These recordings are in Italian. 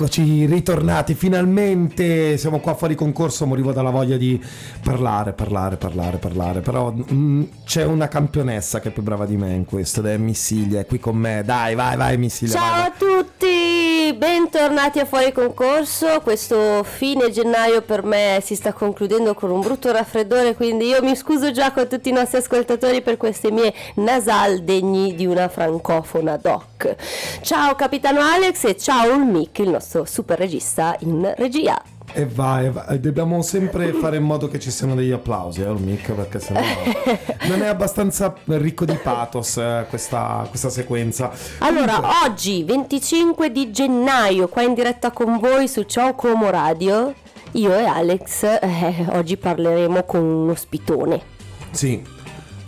Eccoci ritornati finalmente, siamo qua fuori concorso, morivo dalla voglia di parlare, parlare, parlare, parlare, però mm, c'è una campionessa che è più brava di me in questo ed è Missilia, è qui con me, dai vai vai Missilia. Ciao vai, a tutti, bentornati a Fuori Concorso, questo fine gennaio per me si sta concludendo con un brutto raffreddore, quindi io mi scuso già con tutti i nostri ascoltatori per queste mie nasal degni di una francofona doc. Ciao capitano Alex e ciao Ulmic, il nostro super regista in regia. E vai, e vai, dobbiamo sempre fare in modo che ci siano degli applausi, eh, mica perché sennò non è abbastanza ricco di pathos eh, questa, questa sequenza. Allora, Comunque- oggi 25 di gennaio, qua in diretta con voi su Ciao Como Radio, io e Alex eh, oggi parleremo con un ospitone. Sì,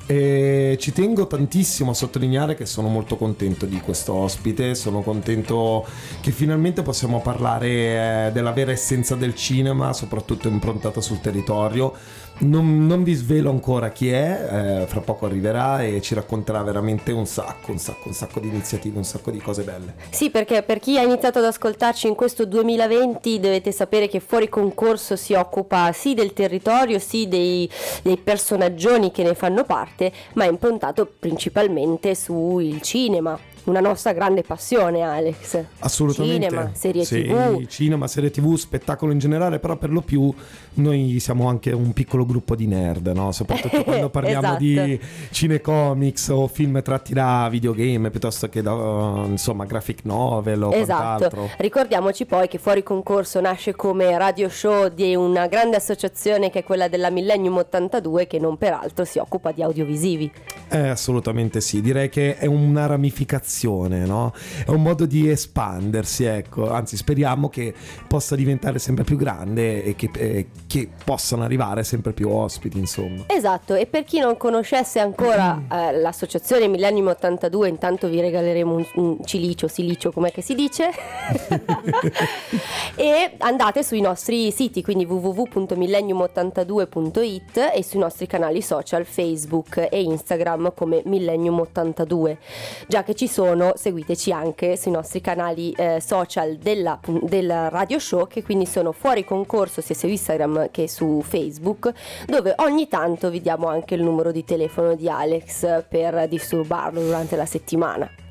e ci tengo tantissimo a sottolineare che sono molto contento di questo ospite, sono contento che finalmente possiamo parlare eh, della vera essenza del cinema, soprattutto improntato sul territorio. Non, non vi svelo ancora chi è, eh, fra poco arriverà e ci racconterà veramente un sacco, un sacco, un sacco di iniziative, un sacco di cose belle. Sì, perché per chi ha iniziato ad ascoltarci in questo 2020 dovete sapere che fuori concorso si occupa sì del territorio, sì dei, dei personaggioni che ne fanno parte, ma è improntato principalmente sul cinema. Una nostra grande passione, Alex. Assolutamente. Cinema, serie Sì, TV. Cinema, serie tv, spettacolo in generale, però per lo più noi siamo anche un piccolo gruppo di nerd, no? Soprattutto quando parliamo Esatto. di cinecomics o film tratti da videogame piuttosto che da insomma graphic novel o Esatto, quant'altro. ricordiamoci poi che Fuori Concorso nasce come radio show di una grande associazione che è quella della Millennium 82 che non peraltro si occupa di audiovisivi. Eh, assolutamente sì, direi che è una ramificazione, no? È un modo di espandersi, ecco, anzi speriamo che possa diventare sempre più grande e che, eh, che possano arrivare sempre più ospiti, insomma. Esatto, e per chi non conoscesse ancora eh, l'associazione Millennium 82, intanto vi regaleremo un, un cilicio, silicio, com'è che si dice? e andate sui nostri siti, quindi www.millennium82.it e sui nostri canali social Facebook e Instagram come Millennium 82. Già che ci sono, seguiteci anche sui nostri canali eh, social della, del radio show che quindi sono fuori concorso sia su Instagram che su Facebook dove ogni tanto vi diamo anche il numero di telefono di Alex per disturbarlo durante la settimana.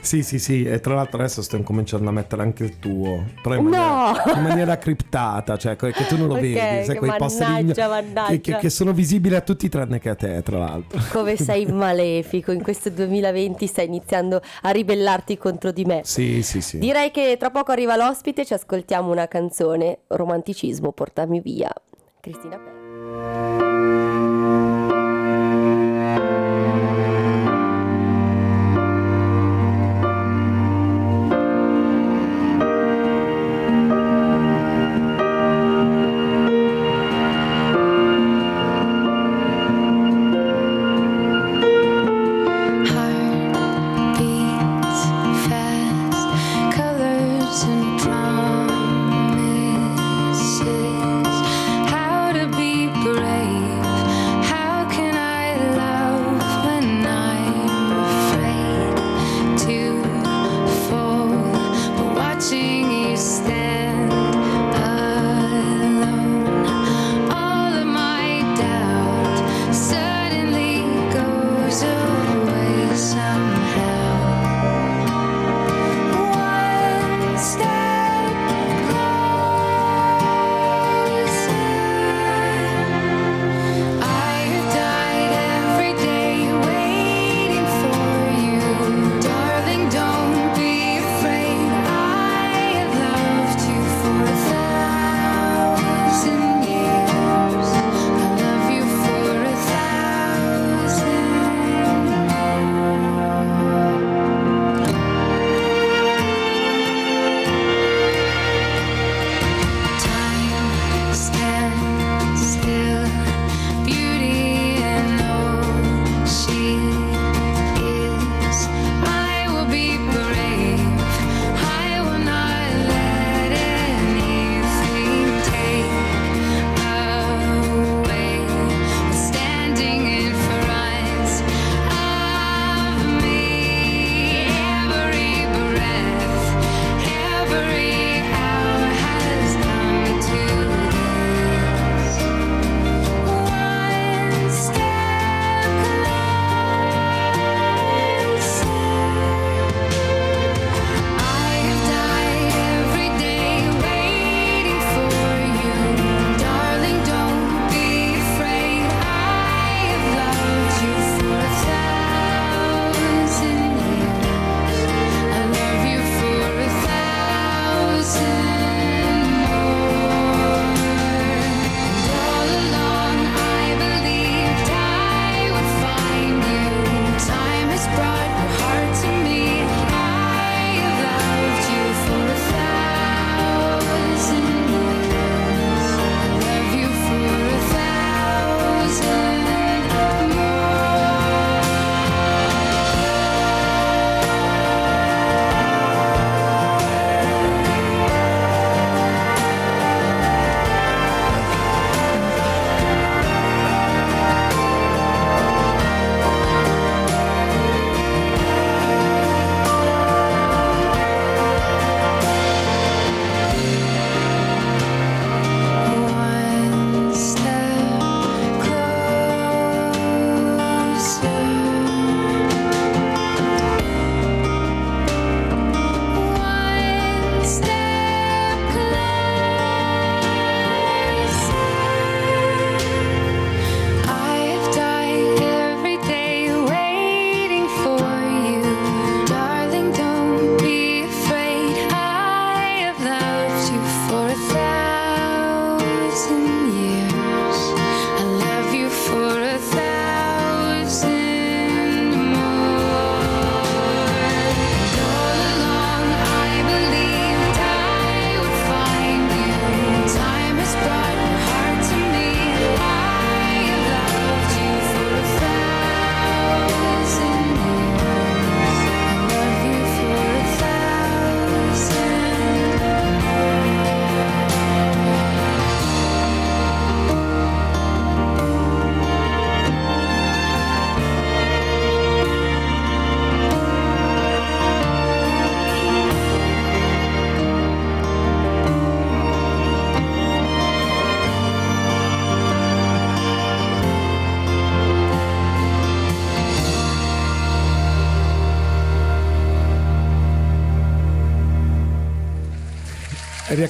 Sì, sì, sì, e tra l'altro adesso sto incominciando a mettere anche il tuo, però in No! maniera, in maniera criptata, cioè che tu non lo Ok, vedi, sai quei mannaggia, che, che- che sono visibili a tutti tranne che a te, tra l'altro. Come sei malefico, in questo 2020 stai iniziando a ribellarti contro di me. Sì, sì, sì. Direi che tra poco arriva l'ospite, ci ascoltiamo una canzone, Romanticismo, portami via. Cristina Perri.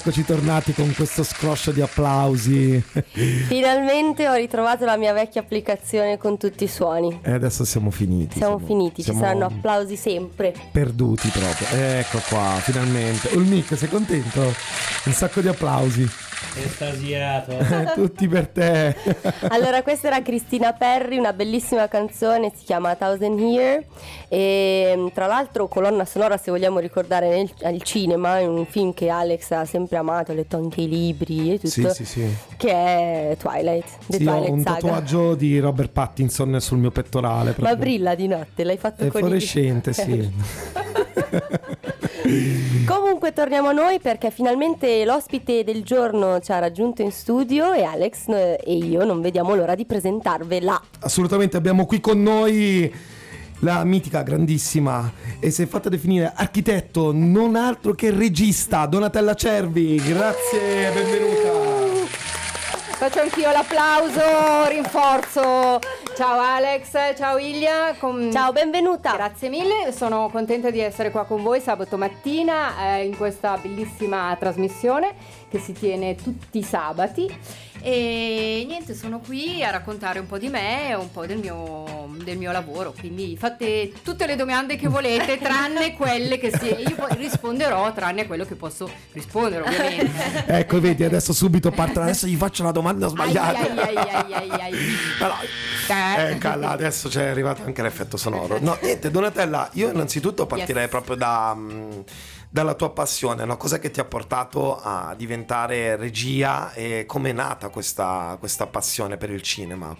E rieccoci tornati con questo scroscio di applausi. Finalmente ho ritrovato la mia vecchia applicazione con tutti i suoni. E adesso siamo finiti. Siamo finiti, ci saranno applausi sempre. perduti proprio. Ecco qua, finalmente. Ulmic, sei contento? Un sacco di applausi. Estasiato. Eh, Tutti per te. Allora, questa era Cristina Perry, una bellissima canzone, si chiama Thousand Year e tra l'altro colonna sonora se vogliamo ricordare nel, al cinema, è un film che Alex ha sempre amato, ha letto anche i libri e Sì, tutto, sì, sì. che è Twilight, The Sì, ho Twilight un Saga. tatuaggio di Robert Pattinson sul mio pettorale. Ma proprio. brilla di notte, l'hai fatto È con i- fluorescente, sì. Comunque torniamo a noi perché finalmente l'ospite del giorno ci ha raggiunto in studio e Alex eh, e io non vediamo l'ora di presentarvela. Assolutamente abbiamo qui con noi la mitica, grandissima e se fatta definire architetto, non altro che regista, Donatella Cervi. Grazie, benvenuta. Faccio anch'io l'applauso, rinforzo. Ciao Alex, ciao Ilia. com- Ciao, benvenuta. Grazie mille, sono contenta di essere qua con voi sabato mattina eh, in questa bellissima trasmissione che si tiene tutti i sabati. E niente, sono qui a raccontare un po' di me e un po' del mio, del mio lavoro. Quindi fate tutte le domande che volete, tranne quelle che si, io risponderò, tranne quello che posso rispondere, ovviamente. Ecco, vedi, adesso subito parte. Adesso gli faccio la domanda sbagliata. Ai, Eh. eh, adesso c'è arrivato anche l'effetto sonoro. No, niente, Donatella, io innanzitutto partirei Yes. proprio da, mm, dalla tua passione, no? Cos'è che ti ha portato a diventare regia e come è nata questa, questa passione per il cinema?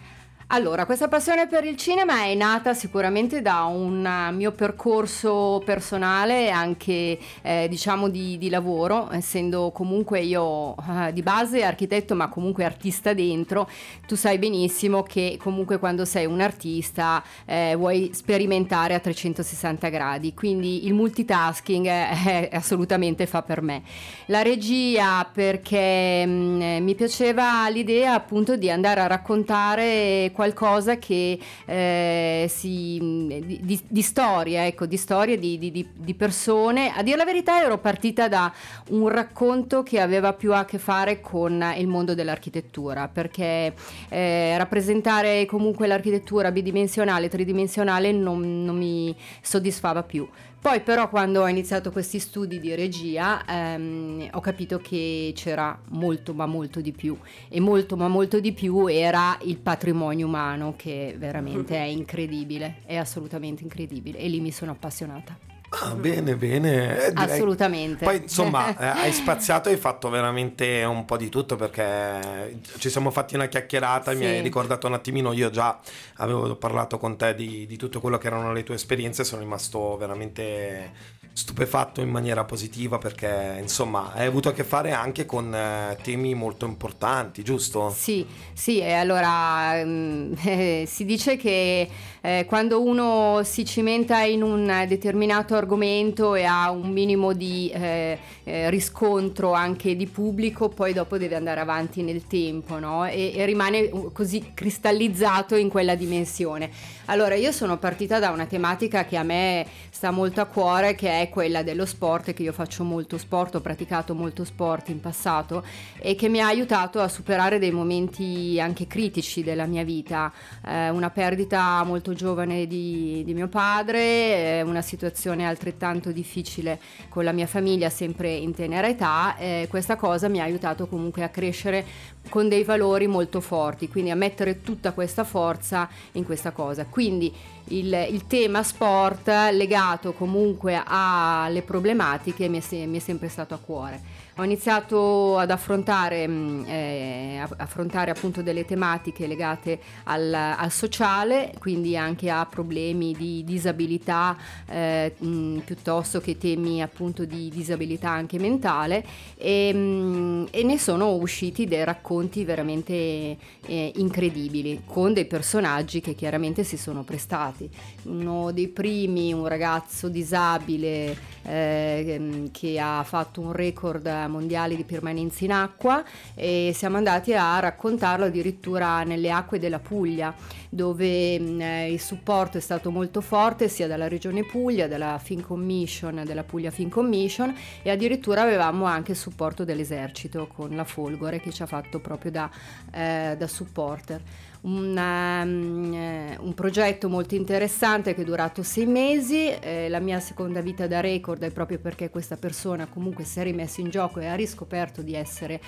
Allora, questa passione per il cinema è nata sicuramente da un mio percorso personale, anche eh, diciamo di, di lavoro, essendo comunque io eh, di base architetto, ma comunque artista dentro. Tu sai benissimo che comunque quando sei un artista eh, vuoi sperimentare a 360 gradi, quindi il multitasking eh, assolutamente fa per me. La regia perché mh, eh, mi piaceva l'idea appunto di andare a raccontare qualcosa che eh, si, di, di- di storia, ecco, di storie di- di- di persone. A dire la verità ero partita da un racconto che aveva più a che fare con il mondo dell'architettura, perché eh, rappresentare comunque l'architettura bidimensionale, tridimensionale non, non mi soddisfava più. Poi però quando ho iniziato questi studi di regia ehm, ho capito che c'era molto ma molto di più e molto ma molto di più era il patrimonio umano che veramente è incredibile, è assolutamente incredibile e lì mi sono appassionata. Ah, bene, bene. Eh, direi- Assolutamente. Poi insomma eh, hai spaziato e hai fatto veramente un po' di tutto perché ci siamo fatti una chiacchierata, mi Sì. hai ricordato un attimino, io già avevo parlato con te di, di tutto quello che erano le tue esperienze, sono rimasto veramente stupefatto in maniera positiva perché insomma hai avuto a che fare anche con eh, temi molto importanti, giusto? Sì, sì, e allora mm, eh, si dice che eh, quando uno si cimenta in un determinato argomento e ha un minimo di eh, eh, riscontro anche di pubblico, poi dopo deve andare avanti nel tempo, no? E, e rimane uh, così cristallizzato in quella dimensione. Allora, io sono partita da una tematica che a me sta molto a cuore, che è quella dello sport, che io faccio molto sport, ho praticato molto sport in passato e che mi ha aiutato a superare dei momenti anche critici della mia vita, Eh, una perdita molto giovane di, di mio padre, eh, una situazione altrettanto difficile con la mia famiglia sempre in tenera età, eh, questa cosa mi ha aiutato comunque a crescere con dei valori molto forti, quindi a mettere tutta questa forza in questa cosa. Quindi il, il tema sport legato comunque alle problematiche mi è, mi è sempre stato a cuore. Ho iniziato ad affrontare, mh, eh, affrontare appunto delle tematiche legate al, al sociale, quindi anche a problemi di disabilità eh, mh, piuttosto che temi appunto di disabilità anche mentale e, mh, e ne sono usciti dei racconti racconti veramente eh, incredibili, con dei personaggi che chiaramente si sono prestati. Uno dei primi, un ragazzo disabile eh, che ha fatto un record mondiale di permanenza in acqua e siamo andati a raccontarlo addirittura nelle acque della Puglia, dove mh, il supporto è stato molto forte sia dalla regione Puglia, dalla Fin Commission, della Puglia Fin Commission e addirittura avevamo anche il supporto dell'esercito con la Folgore che ci ha fatto proprio da, eh, da supporter. Un, um, un, progetto molto interessante che è durato sei mesi, eh, la mia seconda vita da record è proprio perché questa persona comunque si è rimessa in gioco e ha riscoperto di essere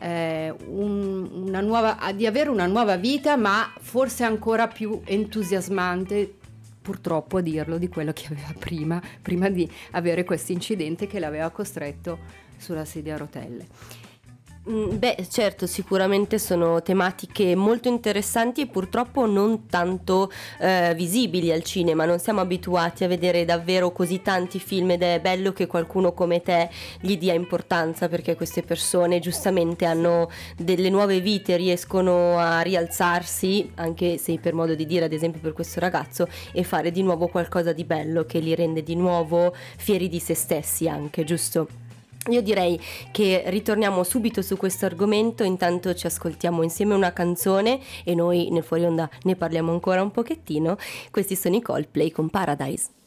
eh, un, una nuova, di avere una nuova vita ma forse ancora più entusiasmante purtroppo a dirlo di quello che aveva prima, prima di avere questo incidente che l'aveva costretto sulla sedia a rotelle. Mm, beh, certo, sicuramente sono tematiche molto interessanti e purtroppo non tanto eh, visibili al cinema. Non siamo abituati a vedere davvero così tanti film ed è bello che qualcuno come te gli dia importanza perché queste persone giustamente hanno delle nuove vite, riescono a rialzarsi, anche se per modo di dire, ad esempio per questo ragazzo, e fare di nuovo qualcosa di bello che li rende di nuovo fieri di se stessi anche, giusto? Io direi che ritorniamo subito su questo argomento, intanto ci ascoltiamo insieme una canzone e noi nel fuori onda ne parliamo ancora un pochettino. Questi sono i Coldplay con Paradise.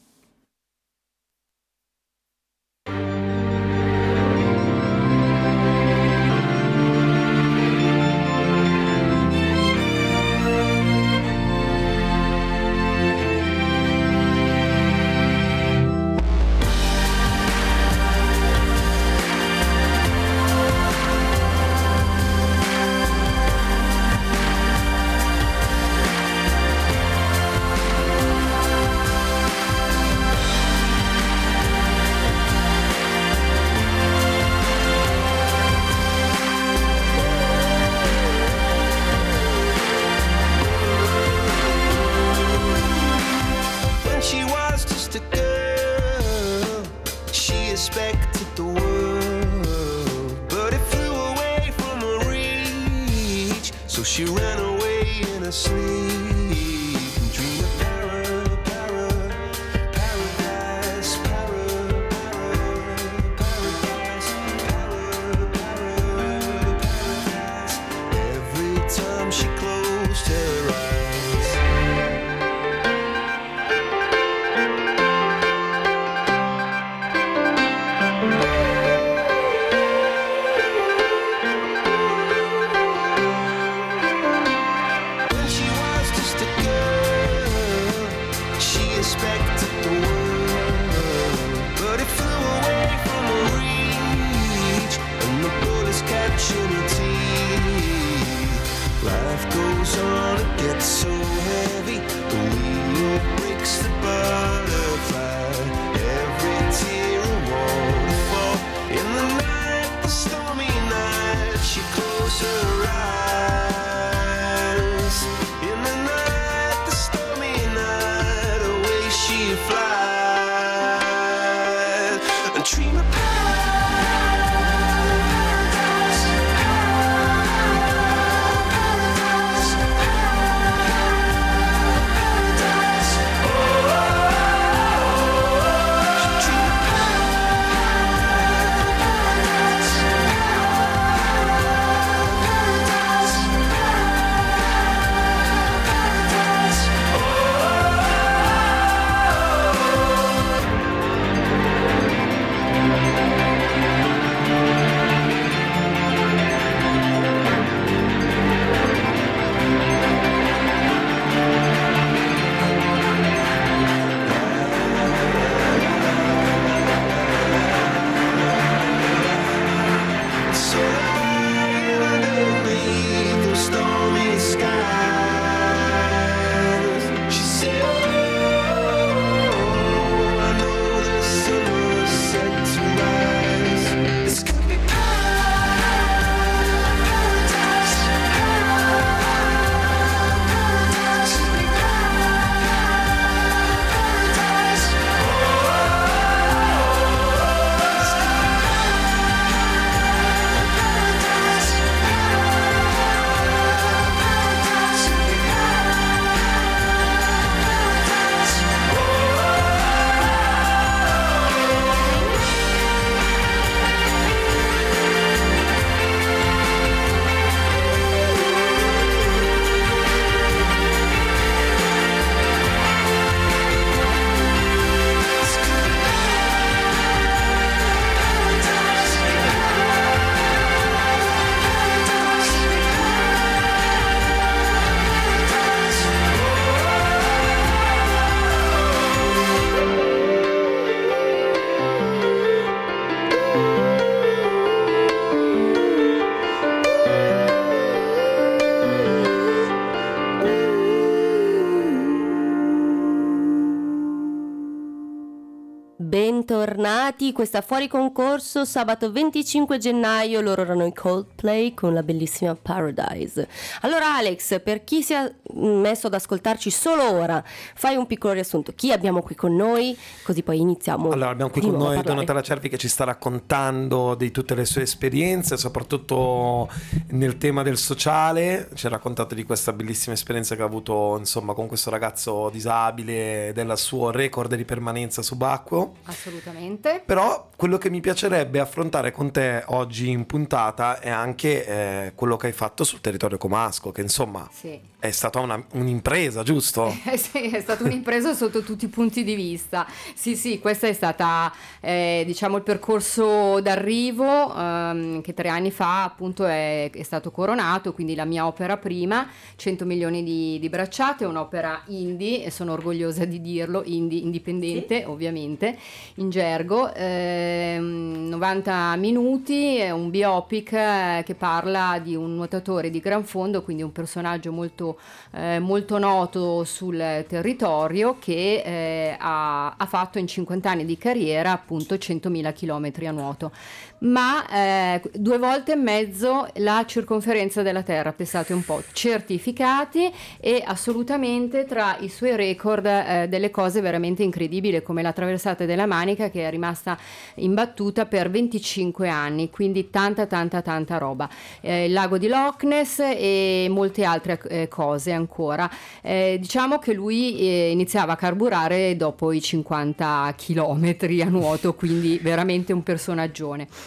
Bentornati. Questa fuori concorso sabato 25 gennaio. Loro erano i Coldplay con la bellissima Paradise. Allora, Alex, per chi si è messo ad ascoltarci solo ora, fai un piccolo riassunto. Chi abbiamo qui con noi? Così poi iniziamo. Allora, abbiamo qui con noi. Donatella Cervi che ci sta raccontando di tutte le sue esperienze, soprattutto nel tema del sociale. Ci ha raccontato di questa bellissima esperienza che ha avuto, insomma, con questo ragazzo disabile, del suo record di permanenza subacqueo. Assolutamente. Però quello che mi piacerebbe affrontare con te oggi in puntata è anche eh, quello che hai fatto sul territorio comasco, che insomma Sì. È stata una- un'impresa, giusto? Eh sì, è stata un'impresa sotto tutti i punti di vista. Sì, sì, questo è stata, eh, diciamo, il percorso d'arrivo ehm, che tre anni fa appunto è, è stato coronato, quindi la mia opera prima, 100 milioni di, di bracciate, un'opera indie, e sono orgogliosa di dirlo, indie, indipendente ovviamente, in gergo, ehm, 90 minuti, è un biopic eh, che parla di un nuotatore di gran fondo, quindi un personaggio molto eh, molto noto sul territorio che eh, ha, ha fatto in 50 anni di carriera appunto 100.000 km a nuoto ma eh, due volte e mezzo la circonferenza della Terra, pensate un po', certificati e assolutamente tra i suoi record eh, delle cose veramente incredibili come la traversata della Manica che è rimasta imbattuta per 25 anni, quindi tanta tanta tanta roba. Eh, il lago di Loch Ness e molte altre eh, cose ancora. Eh, diciamo che lui eh, iniziava a carburare dopo i 50 km a nuoto, quindi veramente un personaggione.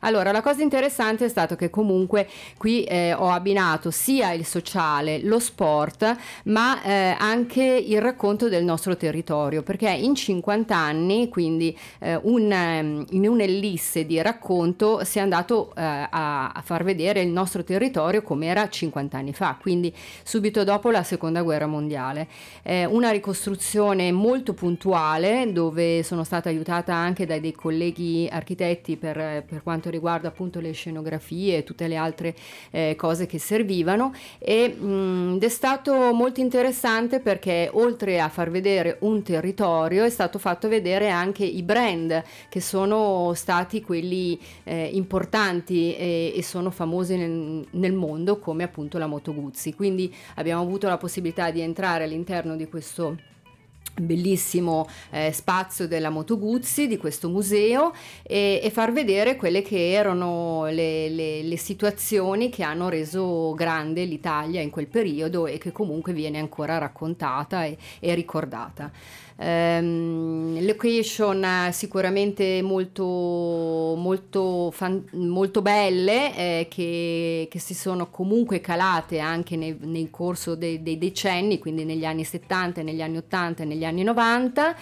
Allora, la cosa interessante è stato che comunque qui eh, ho abbinato sia il sociale, lo sport, ma eh, anche il racconto del nostro territorio, perché in 50 anni, quindi eh, un, ehm, in un'ellisse di racconto, si è andato eh, a, a far vedere il nostro territorio come era 50 anni fa, quindi subito dopo la seconda guerra mondiale. Una ricostruzione molto puntuale dove sono stata aiutata anche dai dei colleghi architetti per, per quanto riguarda appunto le scenografie e tutte le altre eh, cose che servivano. E, mh, ed è stato molto interessante perché oltre a far vedere un territorio è stato fatto vedere anche i brand che sono stati quelli eh, importanti e, e sono famosi nel, nel mondo come appunto la Moto Guzzi. Quindi abbiamo avuto la possibilità di entrare all'interno di questo bellissimo eh, spazio della Moto Guzzi, di questo museo e, e far vedere quelle che erano le, le- le situazioni che hanno reso grande l'Italia in quel periodo e che comunque viene ancora raccontata e, e ricordata. Ehm, location sicuramente molto, molto, fan- molto belle eh, che, che si sono comunque calate anche nei- nel corso dei, dei decenni, quindi negli anni 70, negli anni 80 e negli anni 90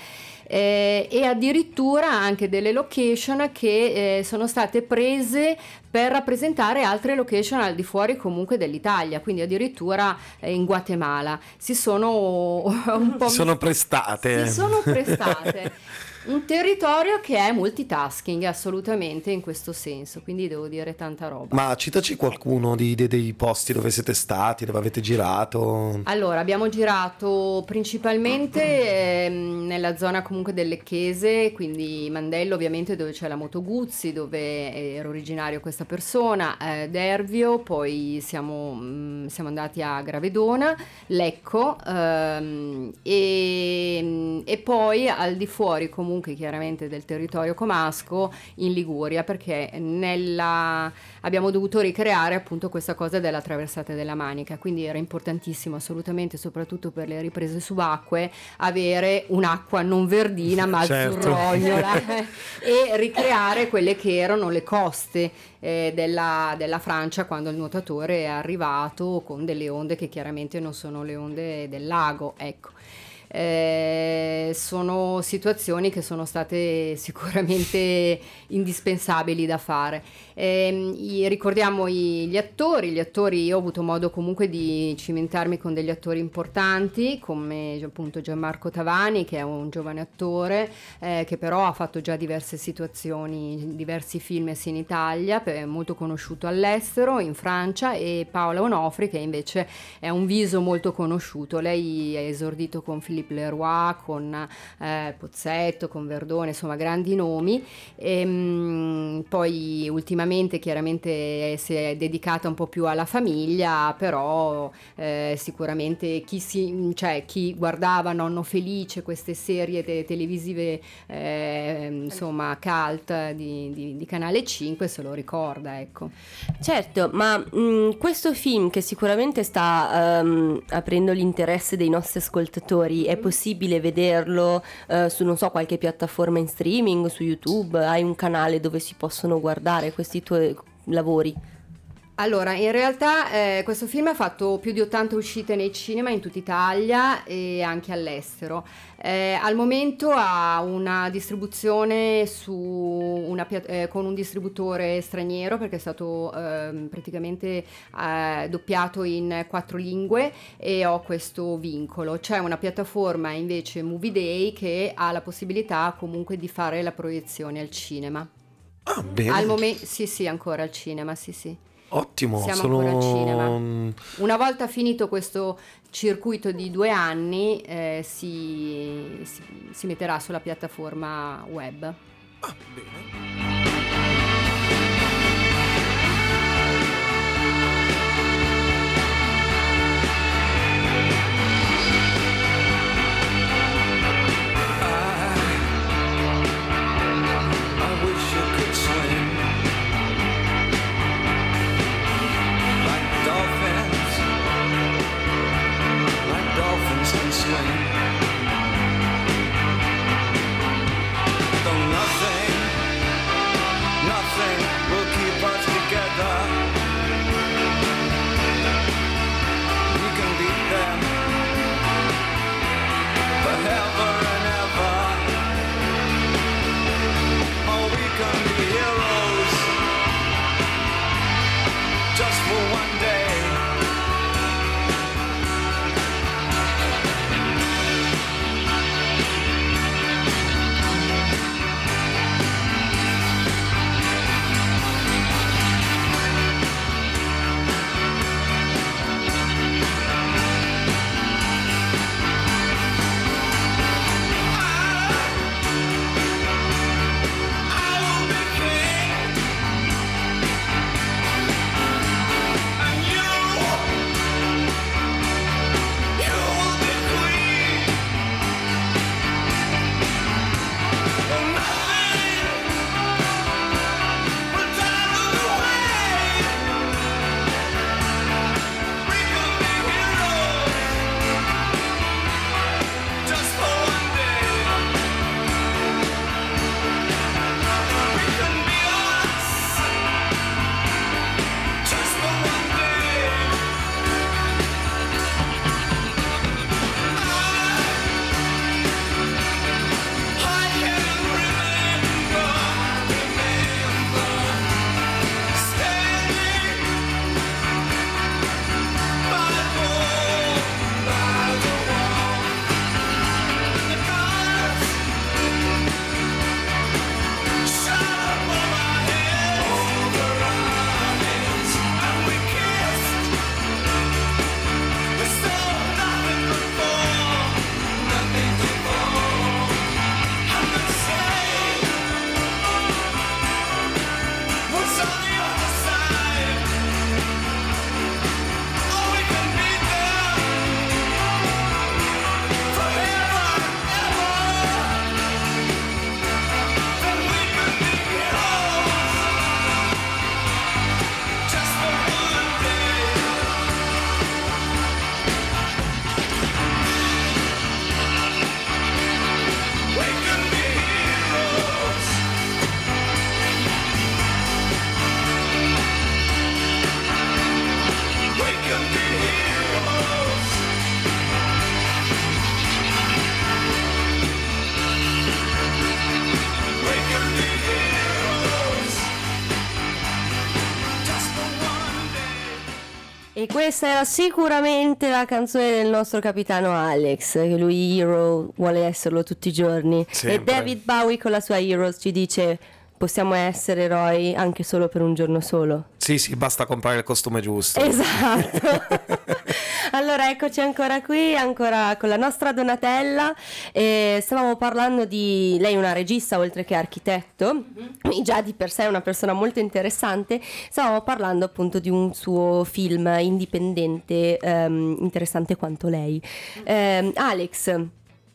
eh, e addirittura anche delle location che eh, sono state prese per rappresentare altre location al di fuori comunque dell'Italia, quindi addirittura eh, in Guatemala. Si sono un po' Sono prestate. si sono prestate. Un territorio che è multitasking assolutamente in questo senso, quindi devo dire tanta roba. Ma citaci qualcuno di- de- dei posti dove siete stati, dove avete girato. Allora, abbiamo girato principalmente ehm, nella zona comunque del Lecchese, quindi Mandello ovviamente dove c'è la Moto Guzzi, dove era originario questa persona, eh, Dervio, poi siamo, mm, siamo andati a Gravedona, Lecco ehm, e, e poi al di fuori comunque chiaramente del territorio comasco in Liguria perché nella, abbiamo dovuto ricreare appunto questa cosa della traversata della Manica, quindi era importantissimo assolutamente soprattutto per le riprese subacquee avere un'acqua non verdina ma Certo. azzurrognola e ricreare quelle che erano le coste eh, della, della Francia quando il nuotatore è arrivato con delle onde che chiaramente non sono le onde del lago, ecco. Eh, sono situazioni che sono state sicuramente indispensabili da fare. I- ricordiamo i- gli attori, gli attori, io ho avuto modo comunque di cimentarmi con degli attori importanti come appunto Gianmarco Tavani che è un giovane attore eh, che però ha fatto già diverse situazioni, diversi film sia in Italia, è molto conosciuto all'estero, in Francia e Paola Onofri che invece è un viso molto conosciuto, lei ha esordito con Filippo Philippe Leroy, con eh, Pozzetto, con Verdone, insomma grandi nomi. E, mm, poi ultimamente chiaramente si è dedicata un po' più alla famiglia, però eh, sicuramente chi, si, cioè, chi guardava Nonno Felice, queste serie te- televisive eh, insomma cult di, di- di Canale 5 se lo ricorda, ecco. Certo, ma mh, questo film che sicuramente sta ehm, aprendo l'interesse dei nostri ascoltatori, è possibile vederlo eh, su non so qualche piattaforma in streaming, su YouTube? Hai un canale dove si possono guardare questi tuoi lavori? Allora, in realtà eh, questo film ha fatto più di 80 uscite nei cinema in tutta Italia e anche all'estero. Eh, al momento ha una distribuzione su una eh, con un distributore straniero perché è stato ehm, praticamente eh, doppiato in quattro lingue e ho questo vincolo. C'è una piattaforma invece Movie Day che ha la possibilità comunque di fare la proiezione al cinema. Ah, bene. Al momento, sì, sì, ancora al cinema, sì, sì. Ottimo, Siamo sono... ancora al cinema. Una volta finito questo circuito di due anni, eh, si, si- si metterà sulla piattaforma web. Ah, bene. Questa era sicuramente la canzone del nostro capitano Alex, che lui hero vuole esserlo tutti i giorni. E Sempre. David Bowie con la sua Heroes ci dice possiamo essere eroi anche solo per un giorno solo. Sì, sì, basta comprare il costume giusto. Esatto. Allora, eccoci ancora qui, ancora con la nostra Donatella. E stavamo parlando di lei, è una regista oltre che architetto, quindi già di per sé è una persona molto interessante. Stavamo parlando appunto di un suo film indipendente, ehm, interessante quanto lei. Ehm, Alex,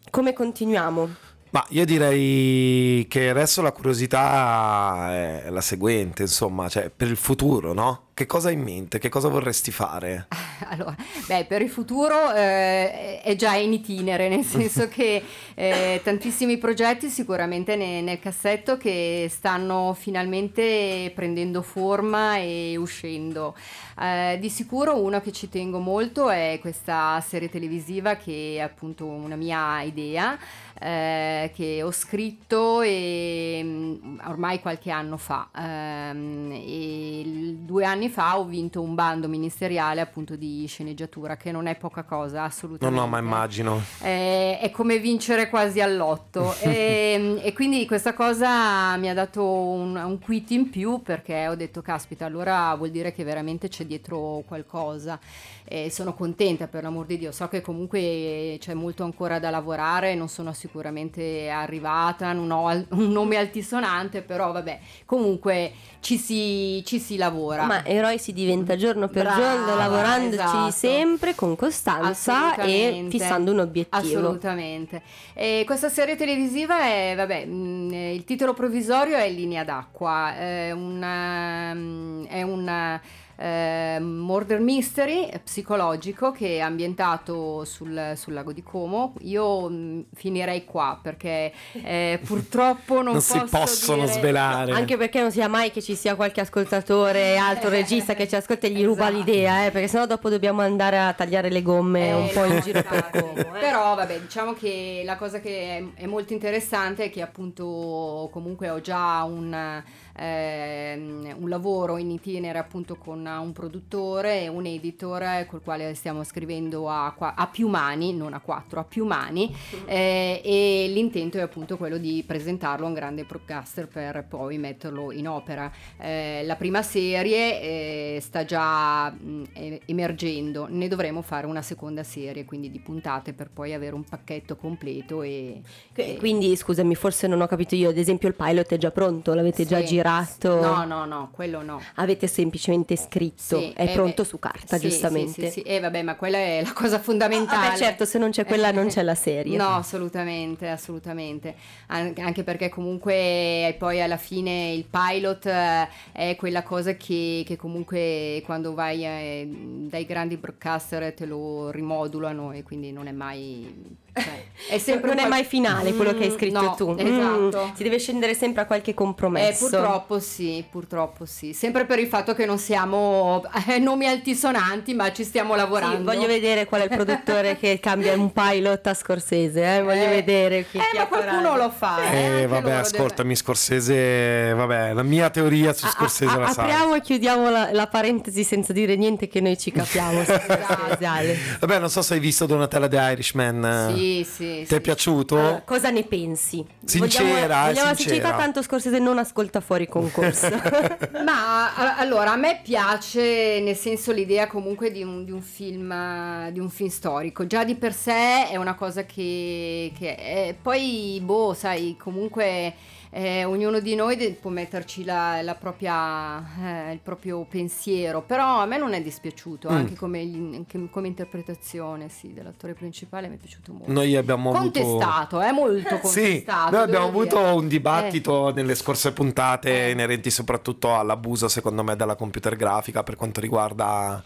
come continuiamo? Ma io direi che adesso la curiosità è la seguente, insomma, cioè per il futuro, no? Che cosa hai in mente? Che cosa vorresti fare? Allora, beh, per il futuro eh, è già in itinere, nel senso che eh, tantissimi progetti sicuramente ne- nel cassetto che stanno finalmente prendendo forma e uscendo. Eh, di sicuro uno che ci tengo molto è questa serie televisiva che è appunto una mia idea. eh, che ho scritto e, mm, ormai qualche anno fa Ehm, e due anni fa ho vinto un bando ministeriale appunto di sceneggiatura che non è poca cosa No, assolutamente. No, ma immagino. eh, è come vincere quasi all'otto. E, e quindi questa cosa mi ha dato un, un quit in più perché ho detto caspita allora vuol dire che veramente c'è dietro qualcosa. E sono contenta per l'amor di Dio. So che comunque c'è molto ancora da lavorare non sono sicuramente arrivata non ho al- un nome altisonante però vabbè comunque ci si, ci si lavora. Ma eroi si diventa giorno per Brava, giorno, lavorandoci esatto. sempre con costanza e fissando un obiettivo. Assolutamente. E questa serie televisiva è, vabbè, eh, il titolo provvisorio è Linea d'acqua, è un, ehm, è un eh, murder mystery psicologico che è ambientato sul, sul lago di Como. Io mh, finirei qua perché eh, purtroppo non, Non si posso possono dire- svelare. Anche perché non sia mai che ci sia qualche ascoltatore, altro regista che ci ascolta e gli ruba Esatto. l'idea, eh, perché sennò dopo dobbiamo andare a tagliare le gomme Eh, un po' in giro per infatti. Como. eh. Però vabbè, diciamo che la cosa che è, è molto interessante è che appunto comunque ho già un, ehm, un lavoro in itinere appunto con un produttore e un editor col quale stiamo scrivendo a, a più mani, non a quattro, a più mani eh, e l'intento è appunto quello di presentarlo a un grande broadcaster per poi metterlo in opera. Eh, la prima serie eh, sta già mh, emergendo, ne dovremo fare una seconda serie, quindi di puntate per poi avere un pacchetto completo e... E- Quindi scusami, forse non ho capito io, ad esempio il pilot è già pronto, l'avete già Sì. girato? No, no, no, quello no. Avete semplicemente scritto, Sì, è eh, pronto beh, su carta, sì, giustamente. Sì, sì, sì. Eh, vabbè, ma quella è la cosa fondamentale. Vabbè, certo, se non c'è quella non c'è la serie. No, assolutamente, assolutamente. An- anche perché comunque poi alla fine il pilot eh, è quella cosa che, che comunque quando vai eh, dai grandi broadcaster te lo rimodulano e quindi non è mai... cioè, è sempre non è qual- mai finale quello che hai Mm, scritto no, tu. Mm, Esatto. si deve scendere sempre a qualche Eh, compromesso. purtroppo sì, purtroppo sì. Sempre per il fatto che non siamo eh, nomi altisonanti, ma ci stiamo lavorando. Sì, voglio vedere qual è il produttore che cambia un pilot a Scorsese, eh, voglio Eh, vedere chi, eh, chi ma qualcuno lo fa. eh, Eh, vabbè, ascoltami, Scorsese, vabbè, la mia teoria su A- Scorsese a- la sai. apriamo e chiudiamo la, la parentesi senza dire niente che noi ci capiamo. Scorsese, Ale. Vabbè, non so se hai visto Donatella The Irishman. deve- eh. Sì, sì. Ti è piaciuto? Allora, cosa ne pensi? Sincera, vogliamo, eh, vogliamo la sincera. sincerità, tanto Scorsese non ascolta fuori concorso. Ma a- allora a me piace nel senso l'idea comunque di un, di un film di un film storico già di per sé è una cosa che, che è- poi boh sai comunque eh, ognuno di noi de- può metterci la, la propria, eh, il proprio pensiero però a me non è dispiaciuto Mm. anche come, anche come interpretazione sì, dell'attore principale mi è piaciuto molto Noi abbiamo avuto... contestato è molto Sì, contestato noi abbiamo avuto dire. un dibattito nelle scorse puntate Eh. inerenti soprattutto all'abuso, secondo me, della computer grafica per quanto riguarda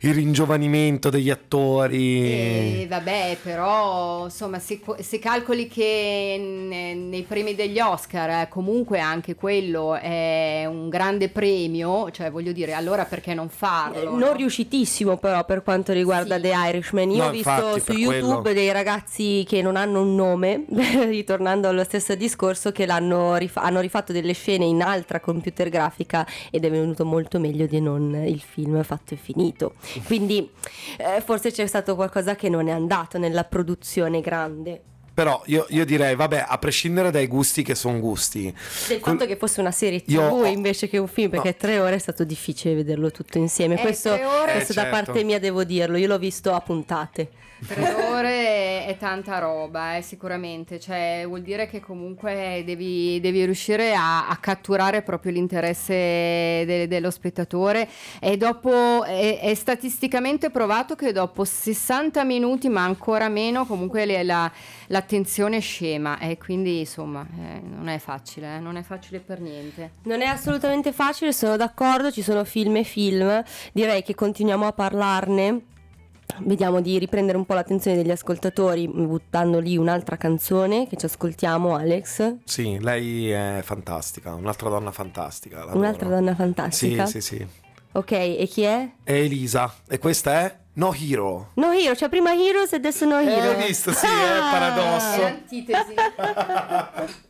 il ringiovanimento degli attori. Eh, vabbè, però insomma, se, se calcoli che ne- nei premi degli Oscar eh, comunque anche quello è un grande premio, cioè voglio dire, allora perché non farlo? non no? riuscitissimo però per quanto riguarda Sì. The Irishman. Io No, ho visto infatti, su per YouTube quello. dei ragazzi che non hanno un nome, ritornando allo stesso discorso, che l'hanno rifa- hanno rifatto delle scene in altra computer grafica ed è venuto molto meglio di non il film fatto e finito. Quindi eh, forse c'è stato qualcosa che non è andato nella produzione grande. Però io, io direi, vabbè, a prescindere dai gusti che sono gusti. Del fatto che fosse una serie TV Io invece che un film, perché No. tre ore è stato difficile vederlo tutto insieme. Eh, questo questo Eh, da certo. parte mia devo dirlo, io l'ho visto a puntate. Tre ore è tanta roba, eh, sicuramente. Cioè, vuol dire che comunque devi, devi riuscire a, a catturare proprio l'interesse de- dello spettatore. E dopo è, è statisticamente provato che dopo 60 minuti, ma ancora meno, comunque le- la- l'attenzione scema. E quindi, insomma, eh, non è facile, eh, non è facile per niente. Non è assolutamente facile, sono d'accordo, ci sono film e film, direi che continuiamo a parlarne. Vediamo di riprendere un po' l'attenzione degli ascoltatori buttando lì un'altra canzone che ci ascoltiamo, Alex. Sì, lei è fantastica, un'altra donna fantastica. l'adoro. Un'altra donna fantastica. Sì, sì, sì. Ok, e chi è? È Elisa, e questa è No Hero. No Hero, cioè prima Heroes e adesso No Hero. hai visto? Sì, è Ah! paradosso. È l'antitesi.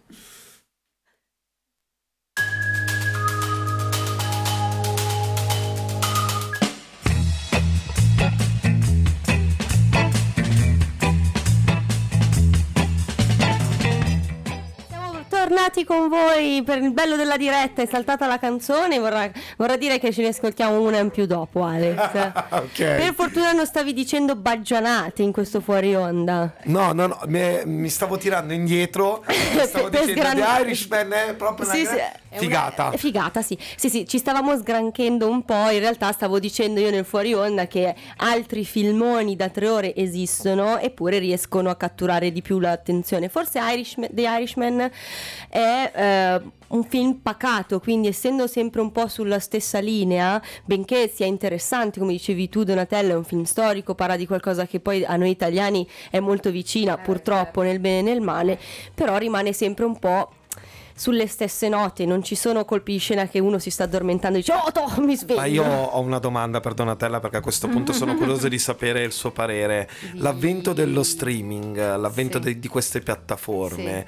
tornati con voi per il bello della diretta, è saltata la canzone, vorrà, vorrà dire che ce ne ascoltiamo una in più dopo Alex. Ok. Per fortuna non stavi dicendo baggianate in questo fuori onda. No, no, no, mi, mi stavo tirando indietro. Stavo Per dicendo sgran- The Irishman è proprio una Sì, gran- sì, una- figata. È figata, sì. Sì, sì, ci stavamo sgranchendo un po'. In realtà stavo dicendo io nel fuori onda che altri filmoni da tre ore esistono eppure riescono a catturare di più l'attenzione. Forse Irishman, The Irishman è eh, un film pacato, quindi essendo sempre un po' sulla stessa linea, benché sia interessante, come dicevi tu Donatello, è un film storico, parla di qualcosa che poi a noi italiani è molto vicina, Eh, purtroppo certo. nel bene e nel male, però rimane sempre un po' sulle stesse note, non ci sono colpi di scena che uno si sta addormentando e dice oh toh, mi sveglio. Ma io ho una domanda per Donatella perché a questo punto sono curioso di sapere il suo parere. L'avvento dello streaming, l'avvento Sì. de- di queste piattaforme,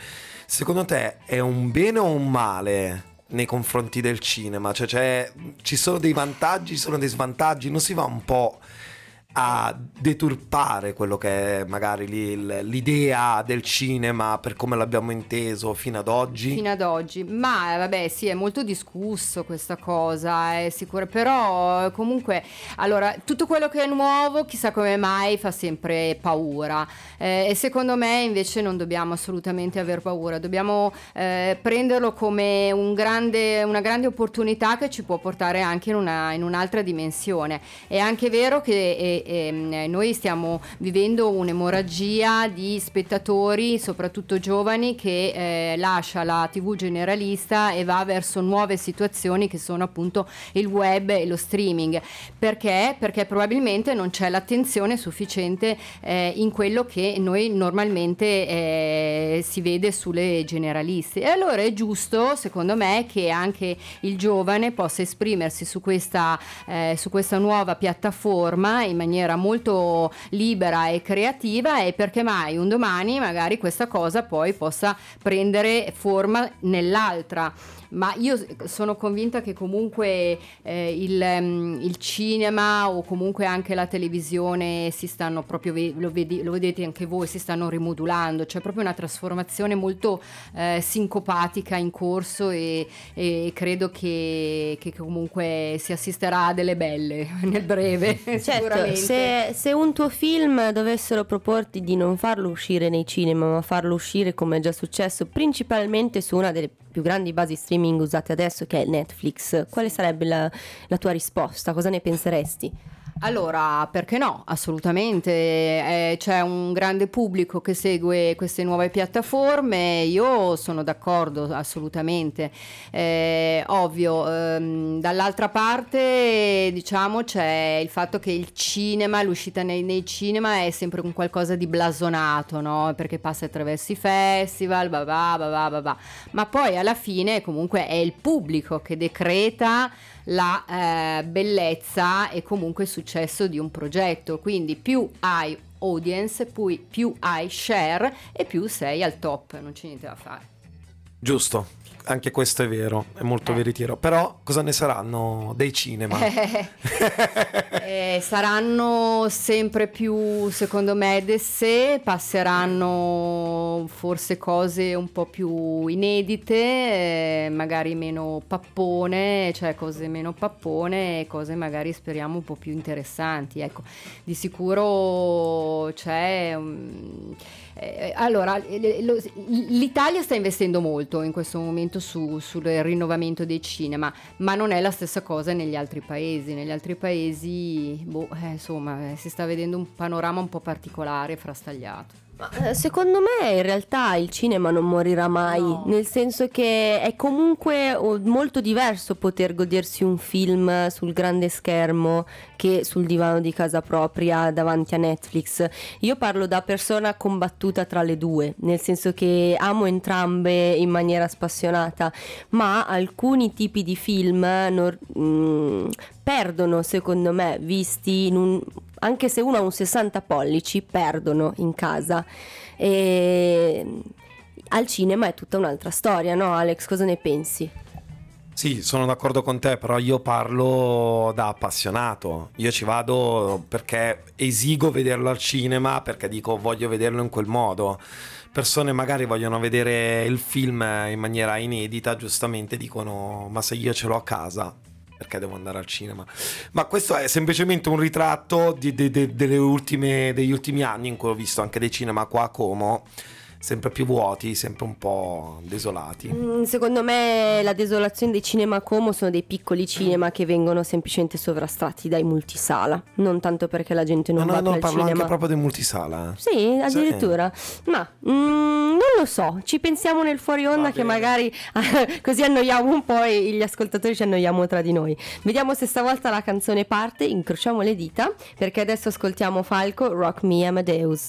secondo te è un bene o un male? Nei confronti del cinema, cioè, c'è- ci sono dei vantaggi, ci sono dei svantaggi, non si va un po' a deturpare quello che è magari l'idea del cinema per come l'abbiamo inteso fino ad oggi? fino ad oggi. Ma vabbè, sì, è molto discusso questa cosa, è sicuro, però comunque, allora, tutto quello che è nuovo, chissà come mai, fa sempre paura. Eh, e secondo me invece non dobbiamo assolutamente aver paura, dobbiamo eh, prenderlo come un grande, una grande opportunità che ci può portare anche in, una- in un'altra dimensione. È anche vero che eh, ehm, noi stiamo vivendo un'emorragia di spettatori, soprattutto giovani, che eh, lascia la TV generalista e va verso nuove situazioni che sono appunto il web e lo streaming. Perché? Perché probabilmente non c'è l'attenzione sufficiente eh, in quello che noi normalmente eh, si vede sulle generaliste. E allora è giusto, secondo me, che anche il giovane possa esprimersi su questa, eh, su questa nuova piattaforma in maniera molto libera e creativa e perché mai un domani magari questa cosa poi possa prendere forma nell'altra. Ma io sono convinta che comunque eh, il, ehm, il cinema o comunque anche la televisione si stanno proprio, lo, vedi- lo vedete anche voi, si stanno rimodulando, c'è proprio una trasformazione molto eh, sincopatica in corso e, e credo che, che comunque si assisterà a delle belle nel breve. Certo, se, se un tuo film dovessero proporti di non farlo uscire nei cinema, ma farlo uscire come è già successo, principalmente su una delle più grandi basi streaming usate adesso, che è Netflix, quale sarebbe la, la tua risposta? Cosa ne penseresti? Allora, perché no? Assolutamente, Eh, c'è un grande pubblico che segue queste nuove piattaforme, io sono d'accordo assolutamente. Eh, ovvio, ehm, dall'altra parte diciamo c'è il fatto che il cinema, l'uscita nei, nei cinema è sempre un qualcosa di blasonato, no? Perché passa attraverso i festival, bah bah, bah bah, bah bah. ma poi alla fine comunque è il pubblico che decreta la eh, bellezza e comunque il successo di un progetto. Quindi più hai audience, più, più hai share e più sei al top, non c'è niente da fare. Giusto. Anche questo è vero, è molto veritiero. Però cosa ne saranno dei cinema? Eh, saranno sempre più, secondo me, de sé, passeranno forse cose un po' più inedite, eh, magari meno pappone, cioè cose meno pappone e cose magari speriamo un po' più interessanti. Ecco, di sicuro c'è... um, eh, allora, lo- l'Italia sta investendo molto in questo momento su- sul rinnovamento dei cinema, ma non è la stessa cosa negli altri paesi. Negli altri paesi, boh, eh, insomma, eh, si sta vedendo un panorama un po' particolare, frastagliato. Eh, Secondo me in realtà il cinema non morirà mai, No. nel senso che è comunque molto diverso poter godersi un film sul grande schermo che sul divano di casa propria davanti a Netflix. Io parlo da persona combattuta tra le due, nel senso che amo entrambe in maniera spassionata, ma alcuni tipi di film non- mm, perdono secondo me visti in un anche se uno ha un 60 pollici, perdono in casa. E al cinema è tutta un'altra storia, no Alex? Cosa ne pensi? Sì, sono d'accordo con te, però io parlo da appassionato. Io ci vado perché esigo vederlo al cinema, perché dico voglio vederlo in quel modo. Persone magari vogliono vedere il film in maniera inedita, giustamente dicono ma se io ce l'ho a casa, perché devo andare al cinema? Ma questo è semplicemente un ritratto di- de- de- ultime- degli ultimi anni in cui ho visto anche dei cinema qua a Como, sempre più vuoti, sempre un po' desolati. Mm, Secondo me la desolazione dei cinema Como sono dei piccoli cinema che vengono semplicemente sovrastati dai multisala, non tanto perché la gente non No, no, va no, più al parlo cinema. anche proprio del multisala. Sì, addirittura. Ma mm, non lo so, ci pensiamo nel fuori onda Va che bene. magari così annoiamo un po' e gli ascoltatori ci annoiamo tra di noi. Vediamo se stavolta la canzone parte, incrociamo le dita, perché adesso ascoltiamo Falco, Rock Me Amadeus.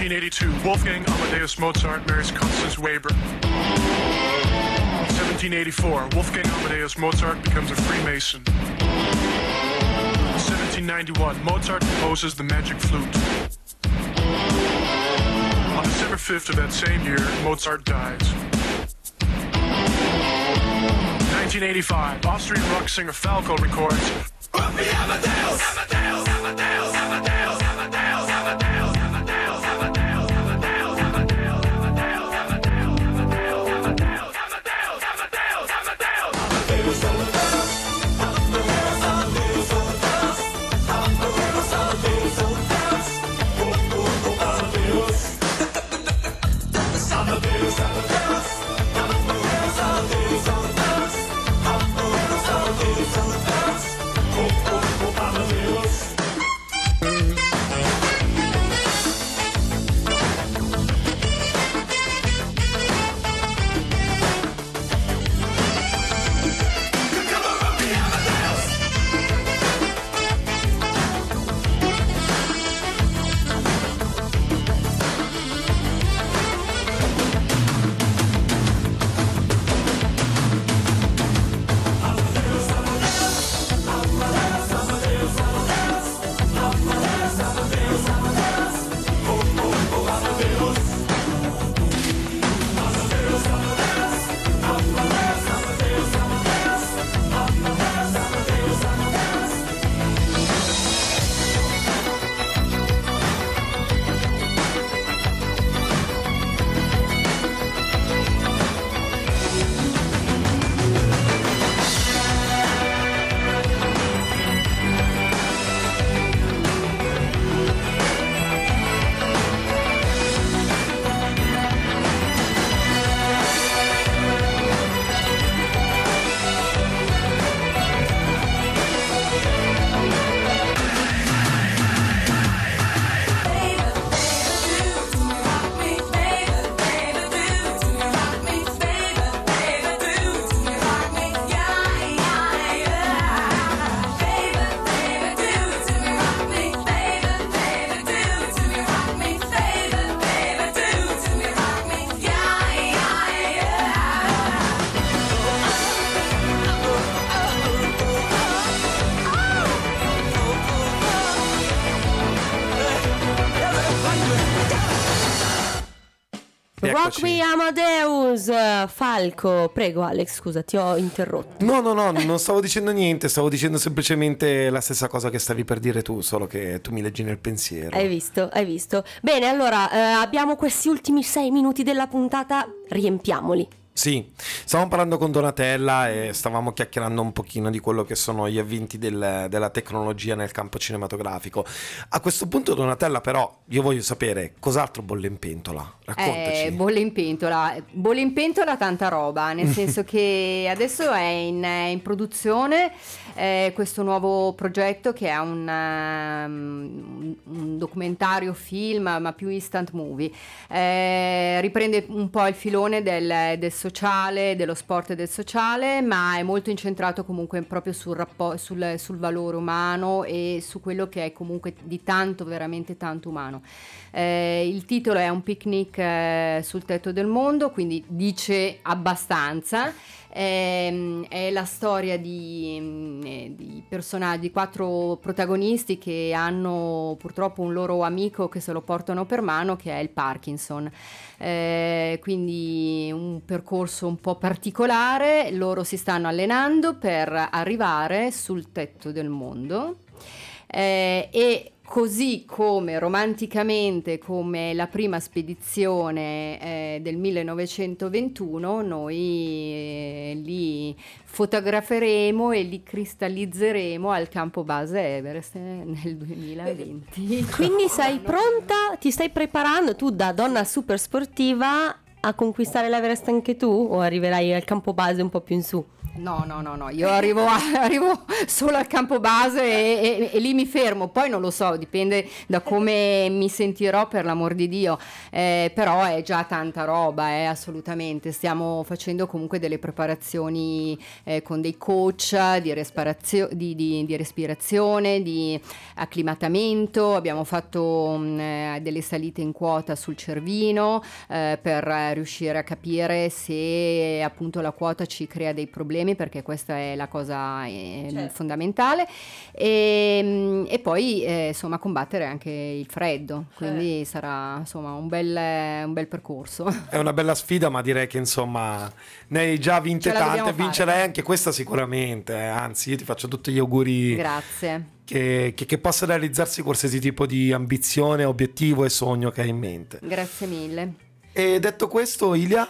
1782. Wolfgang Amadeus Mozart marries Constance Weber. 1784. Wolfgang Amadeus Mozart becomes a Freemason. 1791. Mozart composes the Magic Flute. On December 5th of that same year, Mozart dies. 1985, Austrian rock singer Falco records Rock Me Amadeus, Falco. Prego Alex, scusa, ti ho interrotto. No, no, no, non stavo dicendo niente, stavo dicendo semplicemente la stessa cosa che stavi per dire tu, solo che tu mi leggi nel pensiero. Hai visto, hai visto. Bene, allora, eh, abbiamo questi ultimi sei minuti della puntata, riempiamoli. Sì, stavamo parlando con Donatella e stavamo chiacchierando un pochino di quello che sono gli avventi del- della tecnologia nel campo cinematografico. A questo punto, Donatella, però, io voglio sapere cos'altro bolle in pentola. Raccontaci. Eh, bolle in pentola, bolle in pentola tanta roba, nel senso che adesso è in, in produzione eh, questo nuovo progetto che è un, um, un documentario film, ma più instant movie. Eh, riprende un po' il filone del, del sociale, dello sport e del sociale, ma è molto incentrato comunque proprio sul, rappo- sul, sul valore umano e su quello che è comunque di tanto, veramente tanto umano. Eh, il titolo è Un picnic eh, sul tetto del mondo, quindi dice abbastanza. Ehm, è la storia di, mm, eh, di personaggi, di quattro protagonisti che hanno purtroppo un loro amico che se lo portano per mano, che è il Parkinson. Eh, quindi un percorso un po' particolare. Loro si stanno allenando per arrivare sul tetto del mondo. Eh, e così come romanticamente come la prima spedizione eh, del 1921 noi eh, li fotograferemo e li cristallizzeremo al campo base Everest eh, nel 2020 Quindi sei pronta, ti stai preparando tu da donna super sportiva a conquistare l'Everest anche tu? O arriverai al campo base un po' più in su? No, no, no, no, io arrivo, a- arrivo solo al campo base e, e- e lì mi fermo, poi non lo so, dipende da come mi sentirò per l'amor di Dio, Eh, però è già tanta roba, eh, assolutamente, stiamo facendo comunque delle preparazioni eh, con dei coach di, di- di- di respirazione, di acclimatamento, abbiamo fatto mh, eh, delle salite in quota sul cervino eh, per riuscire a capire se appunto la quota ci crea dei problemi perché questa è la cosa eh, fondamentale e, mh, e poi eh, insomma combattere anche il freddo quindi sarà insomma un bel, un bel percorso È una bella sfida, ma direi che insomma ne hai già vinte tante, fare. vincerai anche questa sicuramente. eh. Anzi, io ti faccio tutti gli auguri grazie che, che- che possa realizzarsi qualsiasi tipo di ambizione, obiettivo e sogno che hai in mente. grazie mille E detto questo, Ilia?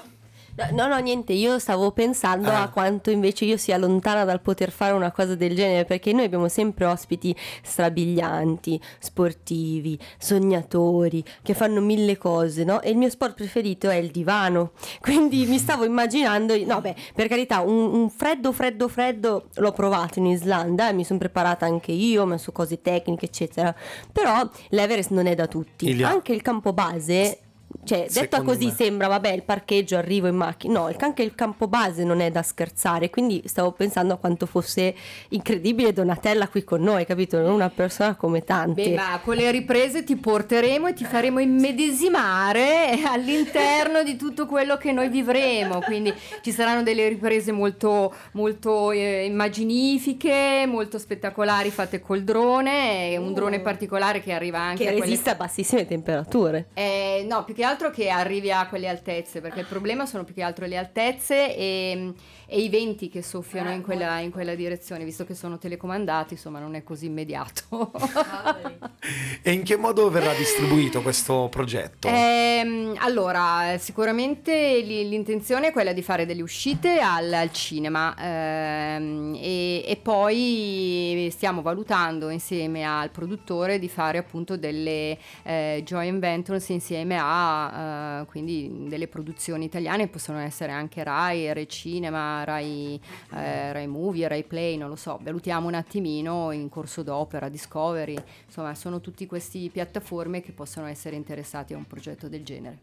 No, no, niente, io stavo pensando Ah. a quanto invece io sia lontana dal poter fare una cosa del genere, perché noi abbiamo sempre ospiti strabilianti, sportivi, sognatori, che fanno mille cose, no? E il mio sport preferito è il divano. Quindi mi stavo immaginando, no, beh, per carità, un, un freddo, freddo, freddo l'ho provato in Islanda e mi sono preparata anche io, ho messo cose tecniche, eccetera. Però l'Everest non è da tutti. Ilia. Anche il campo base cioè, Secondo così me. sembra, vabbè, il parcheggio, arrivo in macchina. No, il- anche il campo base non è da scherzare. Quindi stavo pensando a quanto fosse incredibile Donatella qui con noi, capito? Non una persona come tante. Beh, ma con le riprese ti porteremo e ti faremo immedesimare all'interno di tutto quello che noi vivremo. Quindi ci saranno delle riprese molto, molto eh, immaginifiche, molto spettacolari fatte col drone, un drone particolare che arriva anche che a quelle resiste a bassissime temperature. eh, no, più che altro che arrivi a quelle altezze, perché il problema sono più che altro le altezze e, e i venti che soffiano in quella, in quella direzione, visto che sono telecomandati, insomma non è così immediato. E in che modo verrà distribuito questo progetto? Ehm, allora, sicuramente li- l'intenzione è quella di fare delle uscite al, al cinema ehm, e, e poi stiamo valutando insieme al produttore di fare appunto delle eh, joint ventures insieme a eh, quindi delle produzioni italiane, possono essere anche Rai, Rai Cinema, Rai, eh, Rai Movie, Rai Play, non lo so, valutiamo un attimino in corso d'opera, Discovery, insomma sono tutti questi piattaforme che possono essere interessati a un progetto del genere.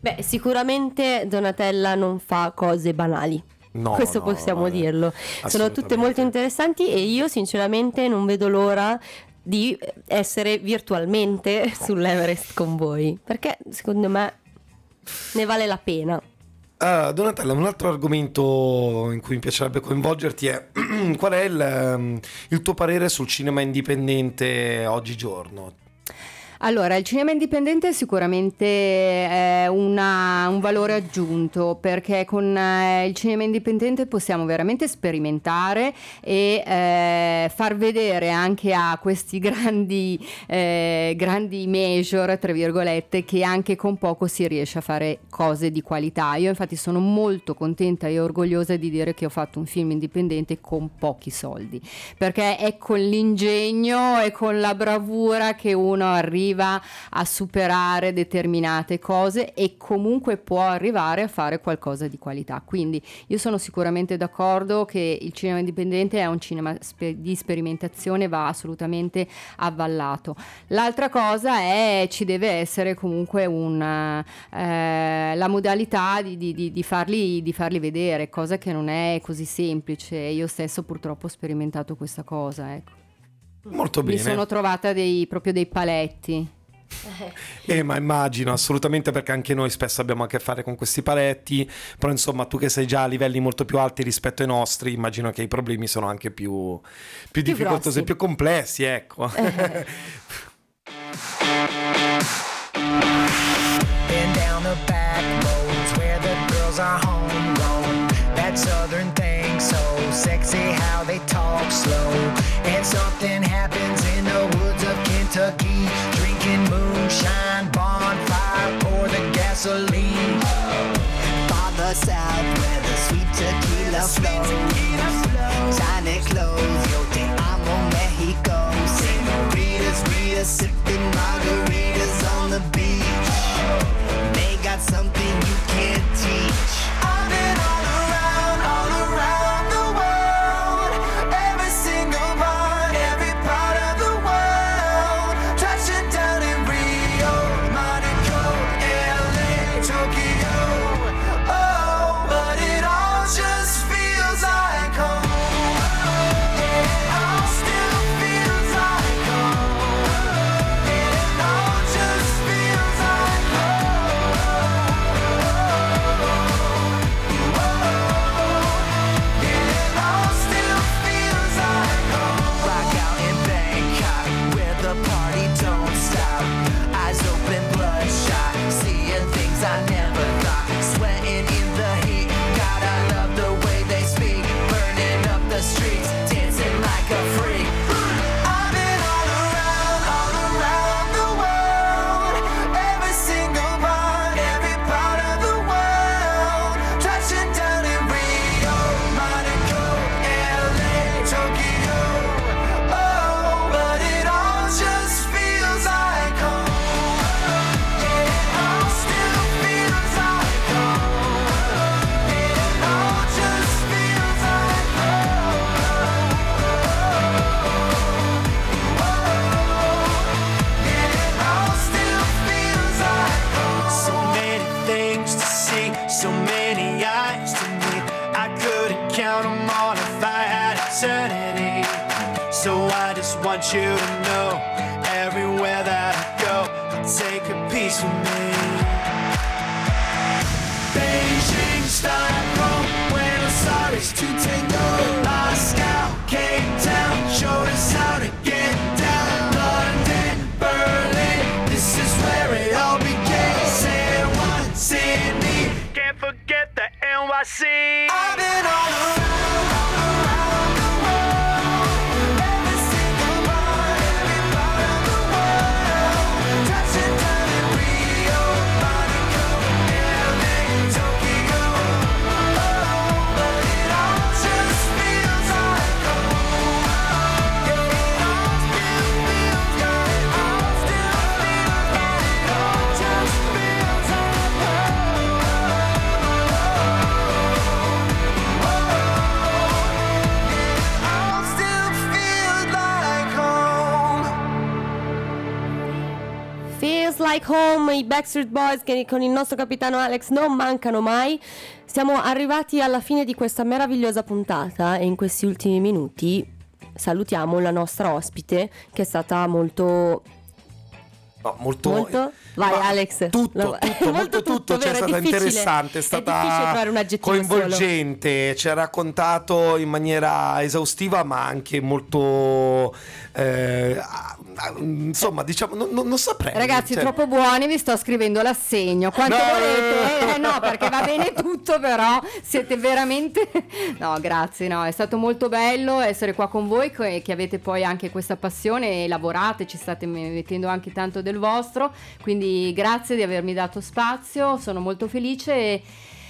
Beh, sicuramente Donatella non fa cose banali. No, Questo no, possiamo vabbè. dirlo. Sono tutte molto interessanti e io sinceramente non vedo l'ora di essere virtualmente sull'Everest con voi, perché secondo me ne vale la pena. Ah, Donatella, un altro argomento in cui mi piacerebbe coinvolgerti è qual è il, ehm, il tuo parere sul cinema indipendente oggigiorno? Allora, il cinema indipendente è sicuramente è una- un valore aggiunto perché con eh, il cinema indipendente possiamo veramente sperimentare e eh, far vedere anche a questi grandi, eh, grandi major, tra virgolette, che anche con poco si riesce a fare cose di qualità. Io infatti sono molto contenta e orgogliosa di dire che ho fatto un film indipendente con pochi soldi, perché è con l'ingegno e con la bravura che uno arriva a superare determinate cose e comunque può arrivare a fare qualcosa di qualità. Quindi io sono sicuramente d'accordo che il cinema indipendente è un cinema spe- di sperimentazione, va assolutamente avvallato. L'altra cosa è ci deve essere comunque una, eh, la modalità di- di- di farli, di farli vedere, cosa che non è così semplice. Io stesso purtroppo ho sperimentato questa cosa. Ecco. Molto Mi bene. sono trovata dei, proprio dei paletti. Eh, ma immagino, assolutamente, perché anche noi spesso abbiamo a che fare con questi paletti, però insomma tu che sei già a livelli molto più alti rispetto ai nostri, immagino che i problemi sono anche più, più difficoltosi, grossi. più complessi, ecco. Been down the back roads where the girls are homegrown. That southern thing, so sexy how they talk slow. And something happens in the woods of Kentucky. Drinking moonshine, bonfire, pour the gasoline. Farther south where the sweet tequila flows. Tiny clothes, yo te amo Mexico. Senoritas, Rita, sipping margaritas on the beach. They got something like home, i Backstreet Boys che con il nostro capitano Alex non mancano mai. Siamo arrivati alla fine di questa meravigliosa puntata e in questi ultimi minuti salutiamo la nostra ospite che è stata molto No, molto, Molto? Vai, Ma Alex. Tutto, Lo- tutto, molto tutto, tutto, cioè, è? È stata interessante, è è stata aggettivo coinvolgente, ci ha raccontato in maniera esaustiva ma anche molto eh, insomma, diciamo, non, non- non saprei. Ragazzi, cioè- troppo buoni, vi sto scrivendo l'assegno. Quanto No, volete? Eh, no, perché va bene tutto, però siete veramente. No, grazie, no, è stato molto bello essere qua con voi, che che avete poi anche questa passione e lavorate, ci state mettendo anche tanto del vostro. Quindi grazie di avermi dato spazio, sono molto felice e,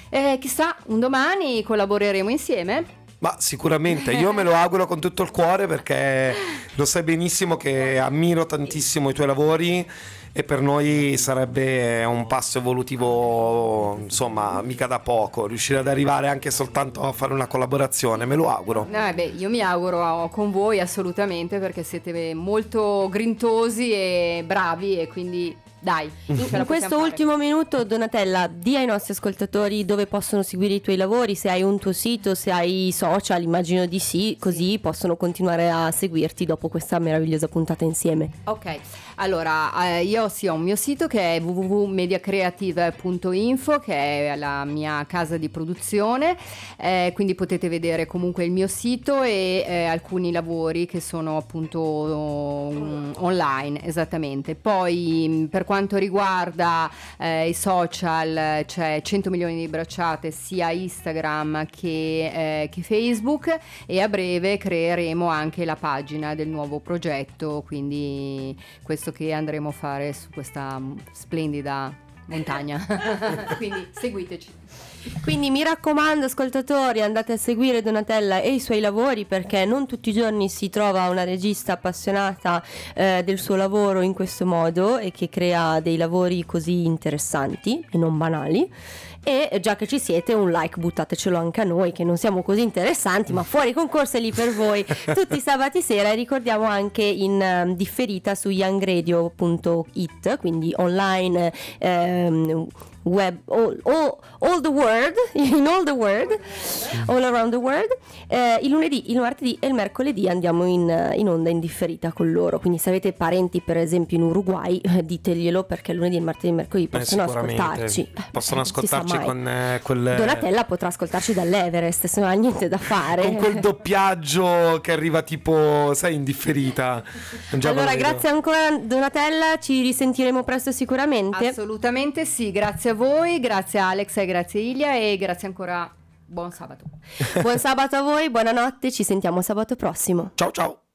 e chissà, un domani collaboreremo insieme. Ma sicuramente, io me lo auguro con tutto il cuore perché lo sai benissimo che ammiro tantissimo i tuoi lavori e per noi sarebbe un passo evolutivo, insomma, mica da poco, riuscire ad arrivare anche soltanto a fare una collaborazione, me lo auguro. Eh, beh, io mi auguro con voi assolutamente perché siete molto grintosi e bravi e quindi dai. la In questo fare. ultimo minuto, Donatella, di ai nostri ascoltatori dove possono seguire i tuoi lavori, se hai un tuo sito, se hai social, immagino di sì, così possono continuare a seguirti dopo questa meravigliosa puntata insieme. Ok, allora eh, io sì ho un mio sito che è www.mediacreative.info che è la mia casa di produzione, eh, quindi potete vedere comunque il mio sito e eh, alcuni lavori che sono appunto um, online, esattamente. Poi mh, per quanto riguarda eh, i social c'è 100 milioni di bracciate sia Instagram che, eh, che Facebook e a breve creeremo anche la pagina del nuovo progetto, quindi questo che andremo a fare su questa mm, splendida montagna. quindi seguiteci. Quindi mi raccomando, ascoltatori, andate a seguire Donatella e i suoi lavori perché non tutti i giorni si trova una regista appassionata eh, del suo lavoro in questo modo e che crea dei lavori così interessanti e non banali. E già che ci siete, un like buttatecelo anche a noi, che non siamo così interessanti, ma fuori concorso è lì per voi tutti i sabati sera. E ricordiamo anche in eh, differita su youngradio.it, quindi online. ehm, web all, all, all the world in all the world all around the world. Eh, il lunedì il martedì e il mercoledì andiamo in, eh, in onda in differita con loro. Quindi se avete parenti per esempio in Uruguay diteglielo perché il lunedì il martedì e il mercoledì Eh, possono ascoltarci. Possono ascoltarci con eh, quel... Donatella potrà ascoltarci dall'Everest se non ha niente da fare. Con quel doppiaggio che arriva tipo, sai, in differita. Già allora grazie ancora Donatella ci risentiremo presto sicuramente. Assolutamente sì, grazie a voi, grazie Alex e grazie Ilia e grazie ancora. Buon sabato. buon sabato a voi buonanotte ci sentiamo sabato prossimo Ciao ciao.